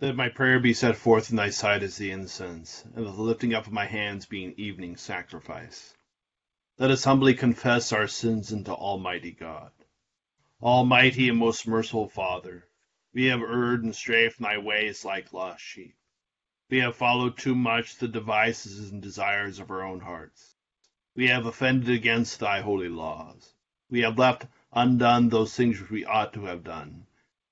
Let my prayer be set forth in thy sight as the incense, and the lifting up of my hands be an evening sacrifice. Let us humbly confess our sins unto Almighty God. Almighty and most merciful Father, we have erred and strayed from thy ways like lost sheep. We have followed too much the devices and desires of our own hearts. We have offended against thy holy laws. We have left undone those things which we ought to have done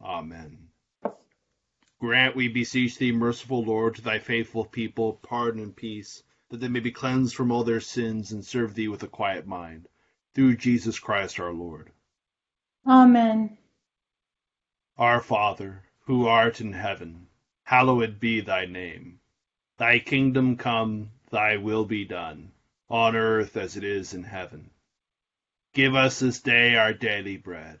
Amen. Grant, we beseech thee, merciful Lord, to thy faithful people pardon and peace, that they may be cleansed from all their sins and serve thee with a quiet mind. Through Jesus Christ our Lord. Amen. Our Father, who art in heaven, hallowed be thy name. Thy kingdom come, thy will be done, on earth as it is in heaven. Give us this day our daily bread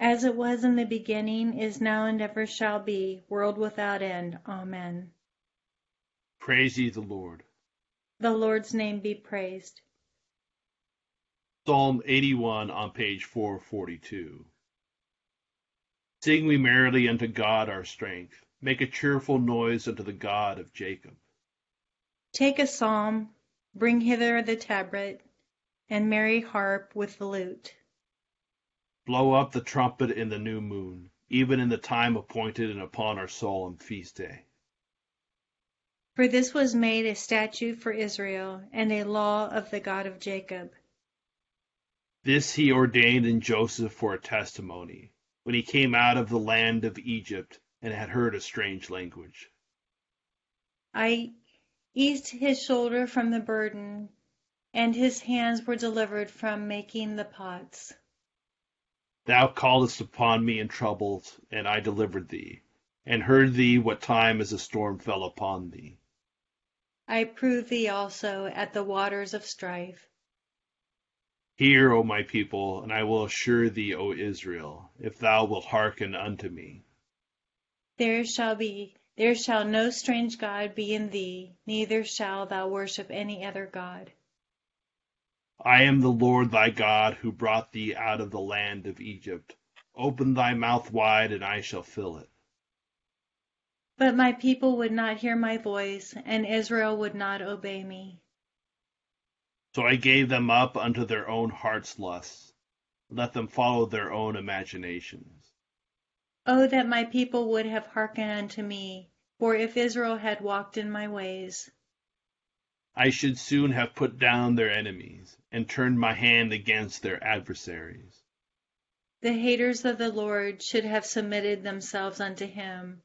as it was in the beginning, is now, and ever shall be, world without end. Amen. Praise ye the Lord. The Lord's name be praised. Psalm 81 on page 442. Sing we merrily unto God our strength. Make a cheerful noise unto the God of Jacob. Take a psalm, bring hither the tabret, and merry harp with the lute. Blow up the trumpet in the new moon, even in the time appointed and upon our solemn feast day. For this was made a statute for Israel, and a law of the God of Jacob. This he ordained in Joseph for a testimony, when he came out of the land of Egypt and had heard a strange language. I eased his shoulder from the burden, and his hands were delivered from making the pots. Thou calledst upon me in troubles, and I delivered thee, and heard thee what time as a storm fell upon thee. I proved thee also at the waters of strife. Hear, O my people, and I will assure thee, O Israel, if thou wilt hearken unto me. There shall be there shall no strange God be in thee, neither shalt thou worship any other God. I am the Lord thy God, who brought thee out of the land of Egypt. Open thy mouth wide, and I shall fill it. But my people would not hear my voice, and Israel would not obey me. So I gave them up unto their own heart's lusts, let them follow their own imaginations. Oh, that my people would have hearkened unto me, for if Israel had walked in my ways. I should soon have put down their enemies, and turned my hand against their adversaries. The haters of the Lord should have submitted themselves unto him,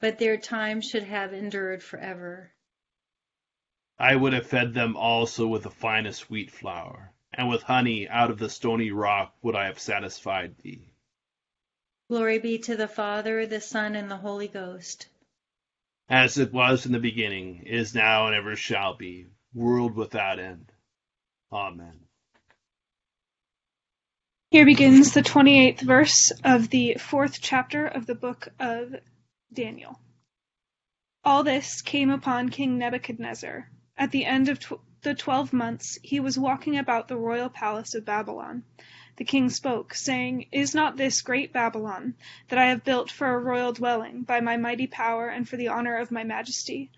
but their time should have endured forever. I would have fed them also with the finest wheat flour, and with honey out of the stony rock would I have satisfied thee. Glory be to the Father, the Son, and the Holy Ghost as it was in the beginning, is now, and ever shall be, world without end. Amen. Here begins the 28th verse of the fourth chapter of the book of Daniel. All this came upon King Nebuchadnezzar. At the end of the twelve months, he was walking about the royal palace of Babylon the king spoke, saying, Is not this great Babylon, that I have built for a royal dwelling, by my mighty power and for the honor of my majesty?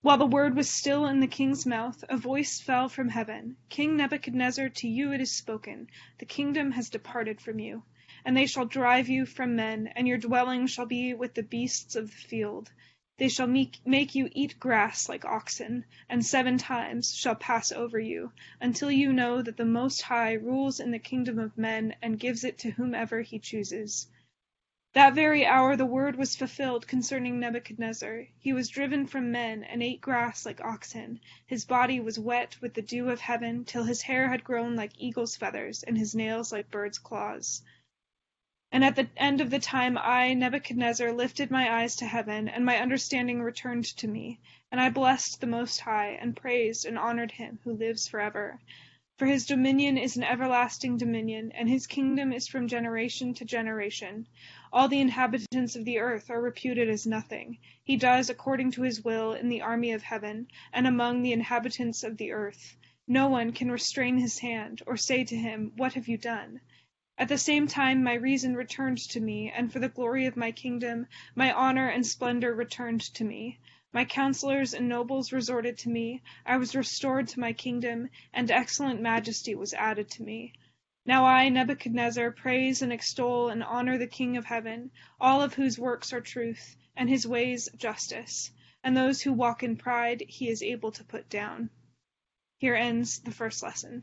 While the word was still in the king's mouth, a voice fell from heaven King Nebuchadnezzar, to you it is spoken, the kingdom has departed from you. And they shall drive you from men, and your dwelling shall be with the beasts of the field. They shall make you eat grass like oxen, and seven times shall pass over you, until you know that the Most High rules in the kingdom of men and gives it to whomever he chooses. That very hour the word was fulfilled concerning Nebuchadnezzar. He was driven from men, and ate grass like oxen. His body was wet with the dew of heaven, till his hair had grown like eagle's feathers, and his nails like birds' claws. And at the end of the time I, Nebuchadnezzar, lifted my eyes to heaven, and my understanding returned to me, and I blessed the Most High, and praised and honored him who lives forever. For his dominion is an everlasting dominion, and his kingdom is from generation to generation. All the inhabitants of the earth are reputed as nothing. He does according to his will in the army of heaven, and among the inhabitants of the earth. No one can restrain his hand, or say to him, What have you done? At the same time my reason returned to me, and for the glory of my kingdom my honor and splendor returned to me. My counselors and nobles resorted to me, I was restored to my kingdom, and excellent majesty was added to me. Now I, Nebuchadnezzar, praise and extol and honor the King of heaven, all of whose works are truth, and his ways justice, and those who walk in pride he is able to put down. Here ends the first lesson.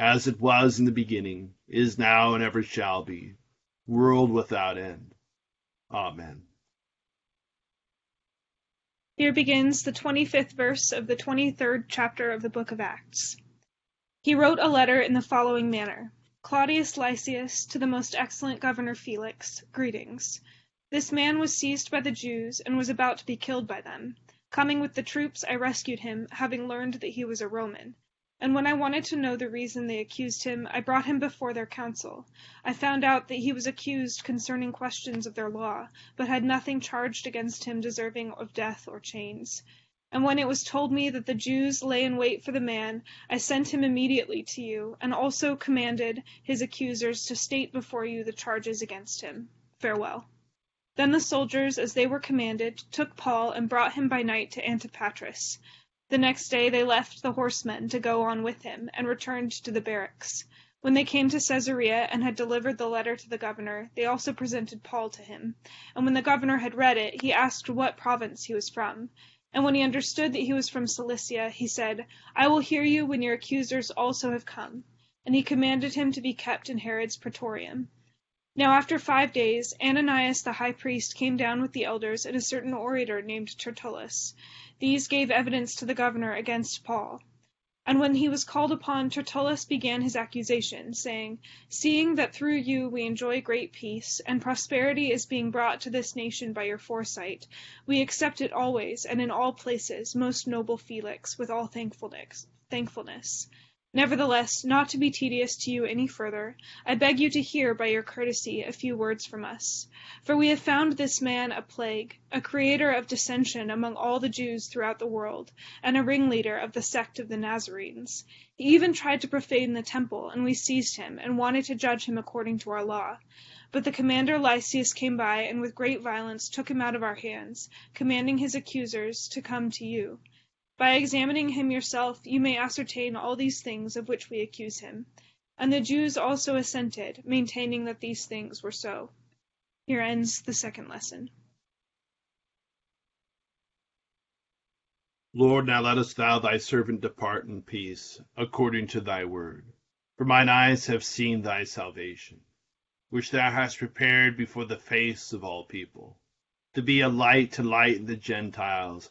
as it was in the beginning, is now, and ever shall be, world without end. Amen. Here begins the 25th verse of the 23rd chapter of the book of Acts. He wrote a letter in the following manner Claudius Lysias, to the most excellent governor Felix, greetings. This man was seized by the Jews and was about to be killed by them. Coming with the troops, I rescued him, having learned that he was a Roman. And when I wanted to know the reason they accused him, I brought him before their council. I found out that he was accused concerning questions of their law, but had nothing charged against him deserving of death or chains. And when it was told me that the Jews lay in wait for the man, I sent him immediately to you, and also commanded his accusers to state before you the charges against him. Farewell. Then the soldiers, as they were commanded, took Paul and brought him by night to Antipatris. The next day they left the horsemen to go on with him, and returned to the barracks. When they came to Caesarea and had delivered the letter to the governor, they also presented Paul to him. And when the governor had read it, he asked what province he was from. And when he understood that he was from Cilicia, he said, I will hear you when your accusers also have come. And he commanded him to be kept in Herod's praetorium. Now after five days, Ananias the high priest came down with the elders and a certain orator named Tertullus. These gave evidence to the governor against Paul. And when he was called upon, Tertullus began his accusation, saying, Seeing that through you we enjoy great peace, and prosperity is being brought to this nation by your foresight, we accept it always and in all places, most noble Felix, with all thankfulness. Nevertheless, not to be tedious to you any further, I beg you to hear by your courtesy a few words from us. For we have found this man a plague, a creator of dissension among all the Jews throughout the world, and a ringleader of the sect of the Nazarenes. He even tried to profane the temple, and we seized him, and wanted to judge him according to our law. But the commander Lysias came by, and with great violence took him out of our hands, commanding his accusers to come to you. By examining him yourself, you may ascertain all these things of which we accuse him. And the Jews also assented, maintaining that these things were so. Here ends the second lesson. Lord, now lettest thou thy servant depart in peace, according to thy word. For mine eyes have seen thy salvation, which thou hast prepared before the face of all people, to be a light to lighten the Gentiles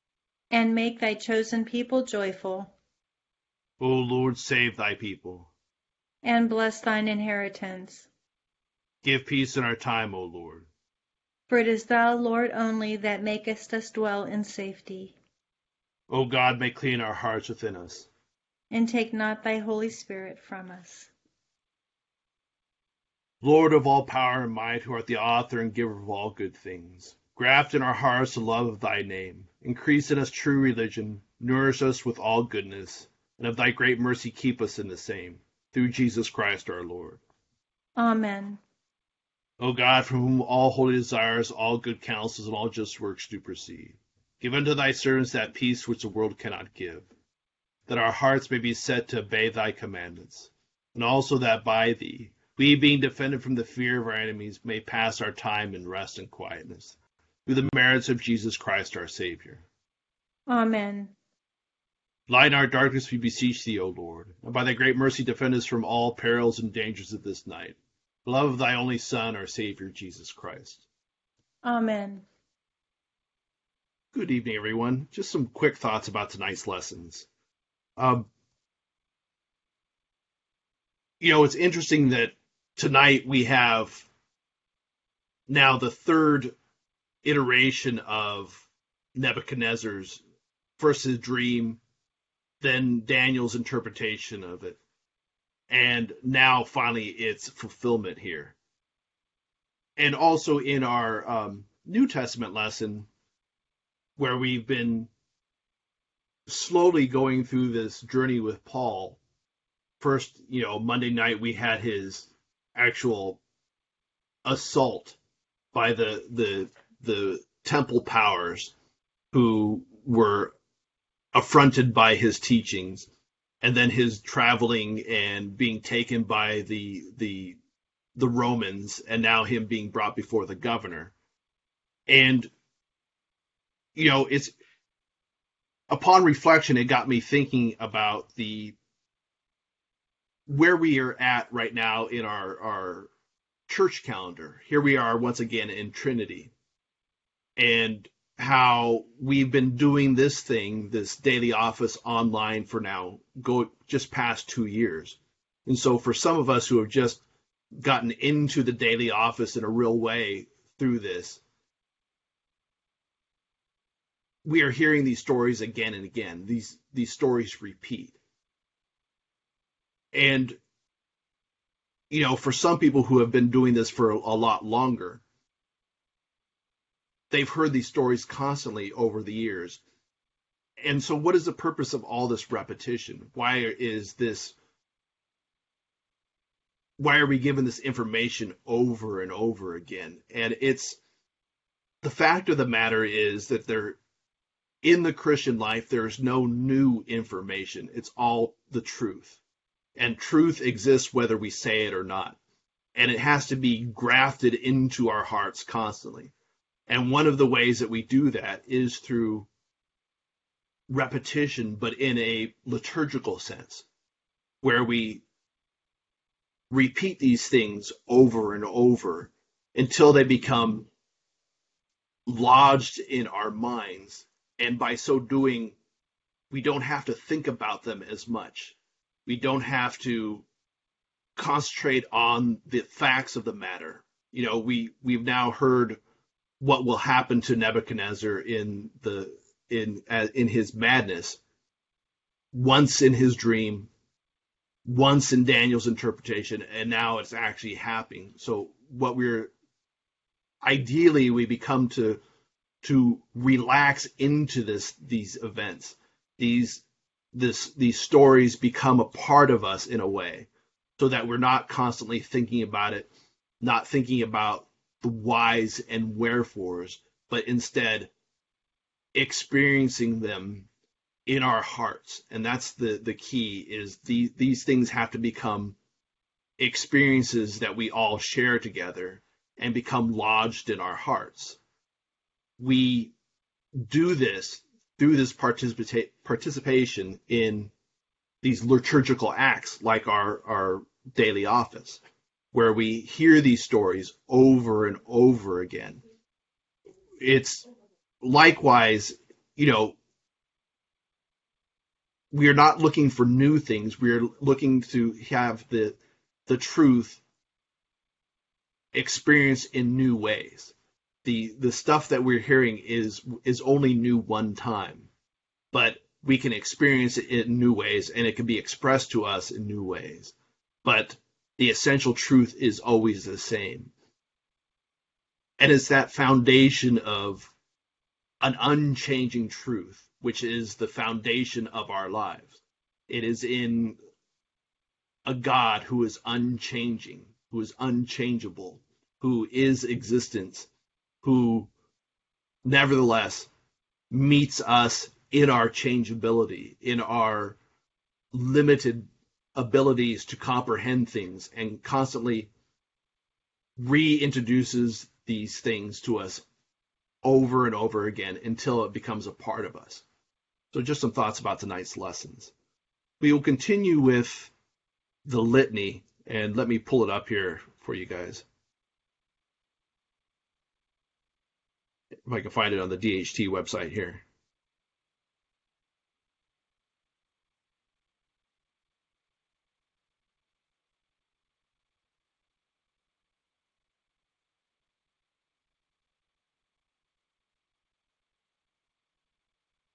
And make thy chosen people joyful. O Lord, save thy people. And bless thine inheritance. Give peace in our time, O Lord. For it is thou, Lord, only that makest us dwell in safety. O God, make clean our hearts within us. And take not thy Holy Spirit from us. Lord of all power and might, who art the author and giver of all good things, graft in our hearts the love of thy name. Increase in us true religion. Nourish us with all goodness. And of thy great mercy keep us in the same. Through Jesus Christ our Lord. Amen. O God, from whom all holy desires, all good counsels, and all just works do proceed, give unto thy servants that peace which the world cannot give, that our hearts may be set to obey thy commandments, and also that by thee, we, being defended from the fear of our enemies, may pass our time in rest and quietness, through the merits of Jesus Christ our Savior. Amen. Lighten our darkness, we beseech thee, O Lord, and by thy great mercy defend us from all perils and dangers of this night. Love of thy only Son, our Savior, Jesus Christ. Amen. Good evening, everyone. Just some quick thoughts about tonight's lessons. Um, you know, it's interesting that tonight we have now the third iteration of Nebuchadnezzar's first his dream, then Daniel's interpretation of it, and now finally its fulfillment here. And also in our um, New Testament lesson, where we've been slowly going through this journey with Paul. First, you know, Monday night we had his actual assault by the the the temple powers who were affronted by his teachings and then his traveling and being taken by the the the Romans and now him being brought before the governor. And you know, it's upon reflection it got me thinking about the where we are at right now in our our church calendar. Here we are once again in Trinity. And how we've been doing this thing, this daily office online for now, go just past two years. And so for some of us who have just gotten into the daily office in a real way through this, we are hearing these stories again and again. These these stories repeat. And you know, for some people who have been doing this for a, a lot longer, they've heard these stories constantly over the years. And so, what is the purpose of all this repetition? Why is this? Why are we given this information over and over again? And it's the fact of the matter is that there, in the Christian life, there is no new information. It's all the truth. And truth exists whether we say it or not. And it has to be grafted into our hearts constantly. And one of the ways that we do that is through repetition, but in a liturgical sense, where we repeat these things over and over until they become lodged in our minds. And by so doing, we don't have to think about them as much. We don't have to concentrate on the facts of the matter. You know, we we've now heard what will happen to Nebuchadnezzar in the in in his madness once in his dream once in Daniel's interpretation and now it's actually happening. So what we're ideally we become to to relax into this these events. These this these stories become a part of us in a way so that we're not constantly thinking about it not thinking about the whys and wherefores but instead experiencing them in our hearts. And that's the the key is these these things have to become experiences that we all share together and become lodged in our hearts. We do this through this participa- participation in these liturgical acts like our our daily office where we hear these stories over and over again it's likewise, you know, we are not looking for new things. We are looking to have the the truth experienced in new ways. The the stuff that we're hearing is is only new one time, but we can experience it in new ways and it can be expressed to us in new ways. But the essential truth is always the same. And it's that foundation of an unchanging truth, which is the foundation of our lives. It is in a God who is unchanging, who is unchangeable, who is existence, who nevertheless meets us in our changeability, in our limited abilities to comprehend things, and constantly reintroduces these things to us over and over again until it becomes a part of us. So, just some thoughts about tonight's lessons. We will continue with the litany, and let me pull it up here for you guys. If I can find it on the DHT website here.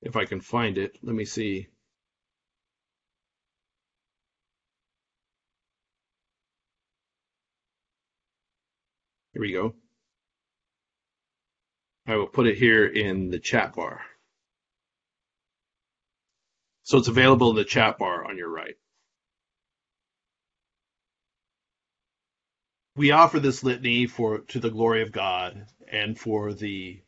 If I can find it. Let me see. Here we go. I will put it here in the chat bar. So it's available in the chat bar on your right. We offer this litany for to the glory of God and for the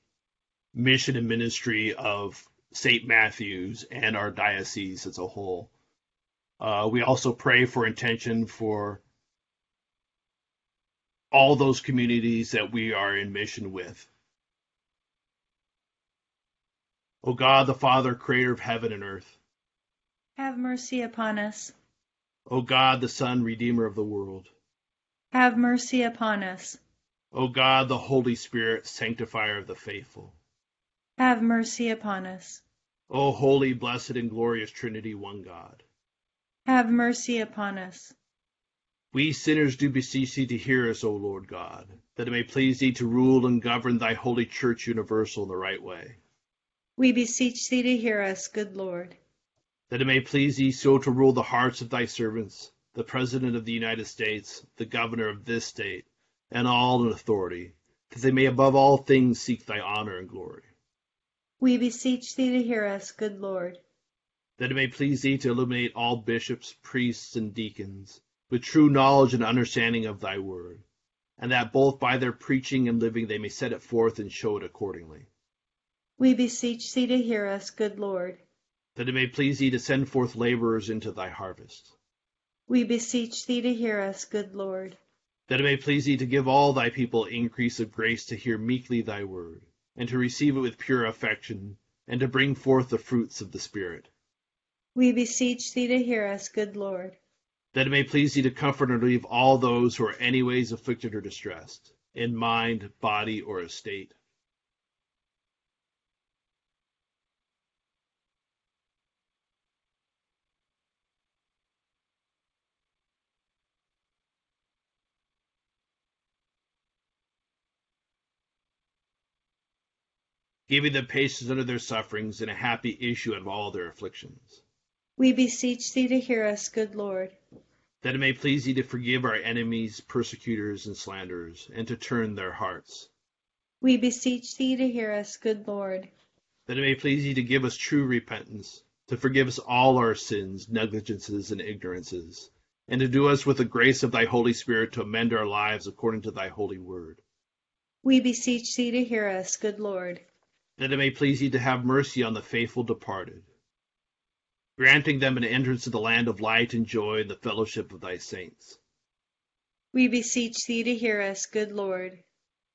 mission and ministry of St. Matthew's and our diocese as a whole. Uh, we also pray for intention for all those communities that we are in mission with. O God, the Father, creator of heaven and earth. Have mercy upon us. O God, the Son, redeemer of the world. Have mercy upon us. O God, the Holy Spirit, sanctifier of the faithful. Have mercy upon us. O holy, blessed, and glorious Trinity, one God. Have mercy upon us. We sinners do beseech thee to hear us, O Lord God, that it may please thee to rule and govern thy holy church universal in the right way. We beseech thee to hear us, good Lord. That it may please thee so to rule the hearts of thy servants, the President of the United States, the Governor of this state, and all in authority, that they may above all things seek thy honor and glory. We beseech thee to hear us, good Lord. That it may please thee to illuminate all bishops, priests, and deacons with true knowledge and understanding of thy word, and that both by their preaching and living they may set it forth and show it accordingly. We beseech thee to hear us, good Lord. That it may please thee to send forth laborers into thy harvest. We beseech thee to hear us, good Lord. That it may please thee to give all thy people increase of grace to hear meekly thy word and to receive it with pure affection, and to bring forth the fruits of the Spirit. We beseech thee to hear us, good Lord. That it may please thee to comfort and relieve all those who are anyways afflicted or distressed, in mind, body, or estate. Giving them patience under their sufferings and a happy issue out of all their afflictions. We beseech thee to hear us, good Lord. That it may please thee to forgive our enemies, persecutors, and slanderers, and to turn their hearts. We beseech thee to hear us, good Lord. That it may please thee to give us true repentance, to forgive us all our sins, negligences, and ignorances, and to do us with the grace of thy Holy Spirit to amend our lives according to thy holy word. We beseech thee to hear us, good Lord that it may please thee to have mercy on the faithful departed, granting them an entrance to the land of light and joy in the fellowship of thy saints. We beseech thee to hear us, good Lord.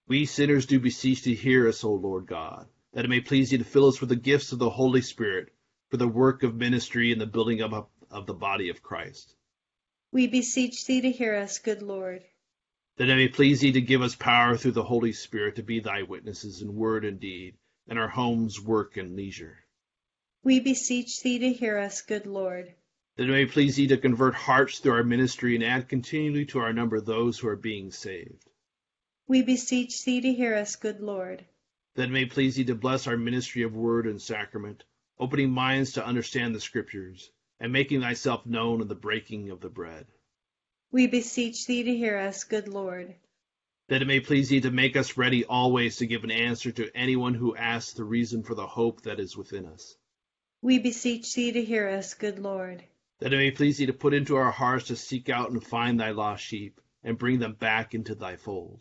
We sinners do beseech thee to hear us, O Lord God, that it may please thee to fill us with the gifts of the Holy Spirit for the work of ministry and the building up of the body of Christ. We beseech thee to hear us, good Lord. That it may please thee to give us power through the Holy Spirit to be thy witnesses in word and deed and our homes, work, and leisure. We beseech thee to hear us, good Lord. That it may please thee to convert hearts through our ministry and add continually to our number those who are being saved. We beseech thee to hear us, good Lord. That it may please thee to bless our ministry of word and sacrament, opening minds to understand the Scriptures, and making thyself known in the breaking of the bread. We beseech thee to hear us, good Lord that it may please thee to make us ready always to give an answer to anyone who asks the reason for the hope that is within us. We beseech thee to hear us, good Lord. That it may please thee to put into our hearts to seek out and find thy lost sheep, and bring them back into thy fold.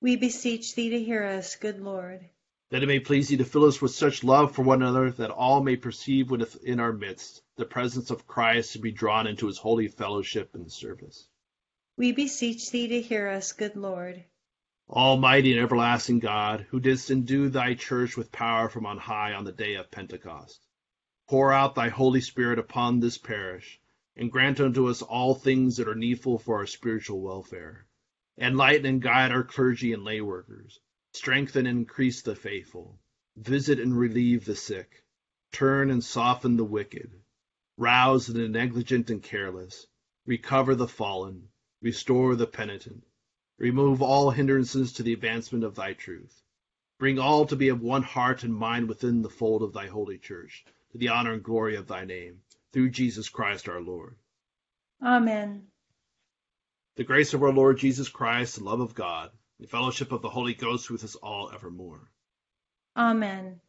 We beseech thee to hear us, good Lord. That it may please thee to fill us with such love for one another that all may perceive within our midst the presence of Christ to be drawn into his holy fellowship and service. We beseech thee to hear us, good Lord. Almighty and everlasting God, who didst endue thy church with power from on high on the day of Pentecost, pour out thy Holy Spirit upon this parish, and grant unto us all things that are needful for our spiritual welfare. Enlighten and guide our clergy and lay workers. Strengthen and increase the faithful. Visit and relieve the sick. Turn and soften the wicked. Rouse the negligent and careless. Recover the fallen Restore the penitent. Remove all hindrances to the advancement of thy truth. Bring all to be of one heart and mind within the fold of thy holy church, to the honor and glory of thy name, through Jesus Christ our Lord. Amen. The grace of our Lord Jesus Christ, the love of God, the fellowship of the Holy Ghost with us all evermore. Amen.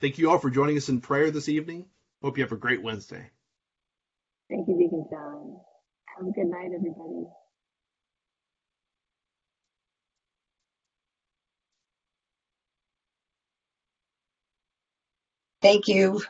Thank you all for joining us in prayer this evening. Hope you have a great Wednesday. Thank you, Deacon John. Have a good night, everybody. Thank you.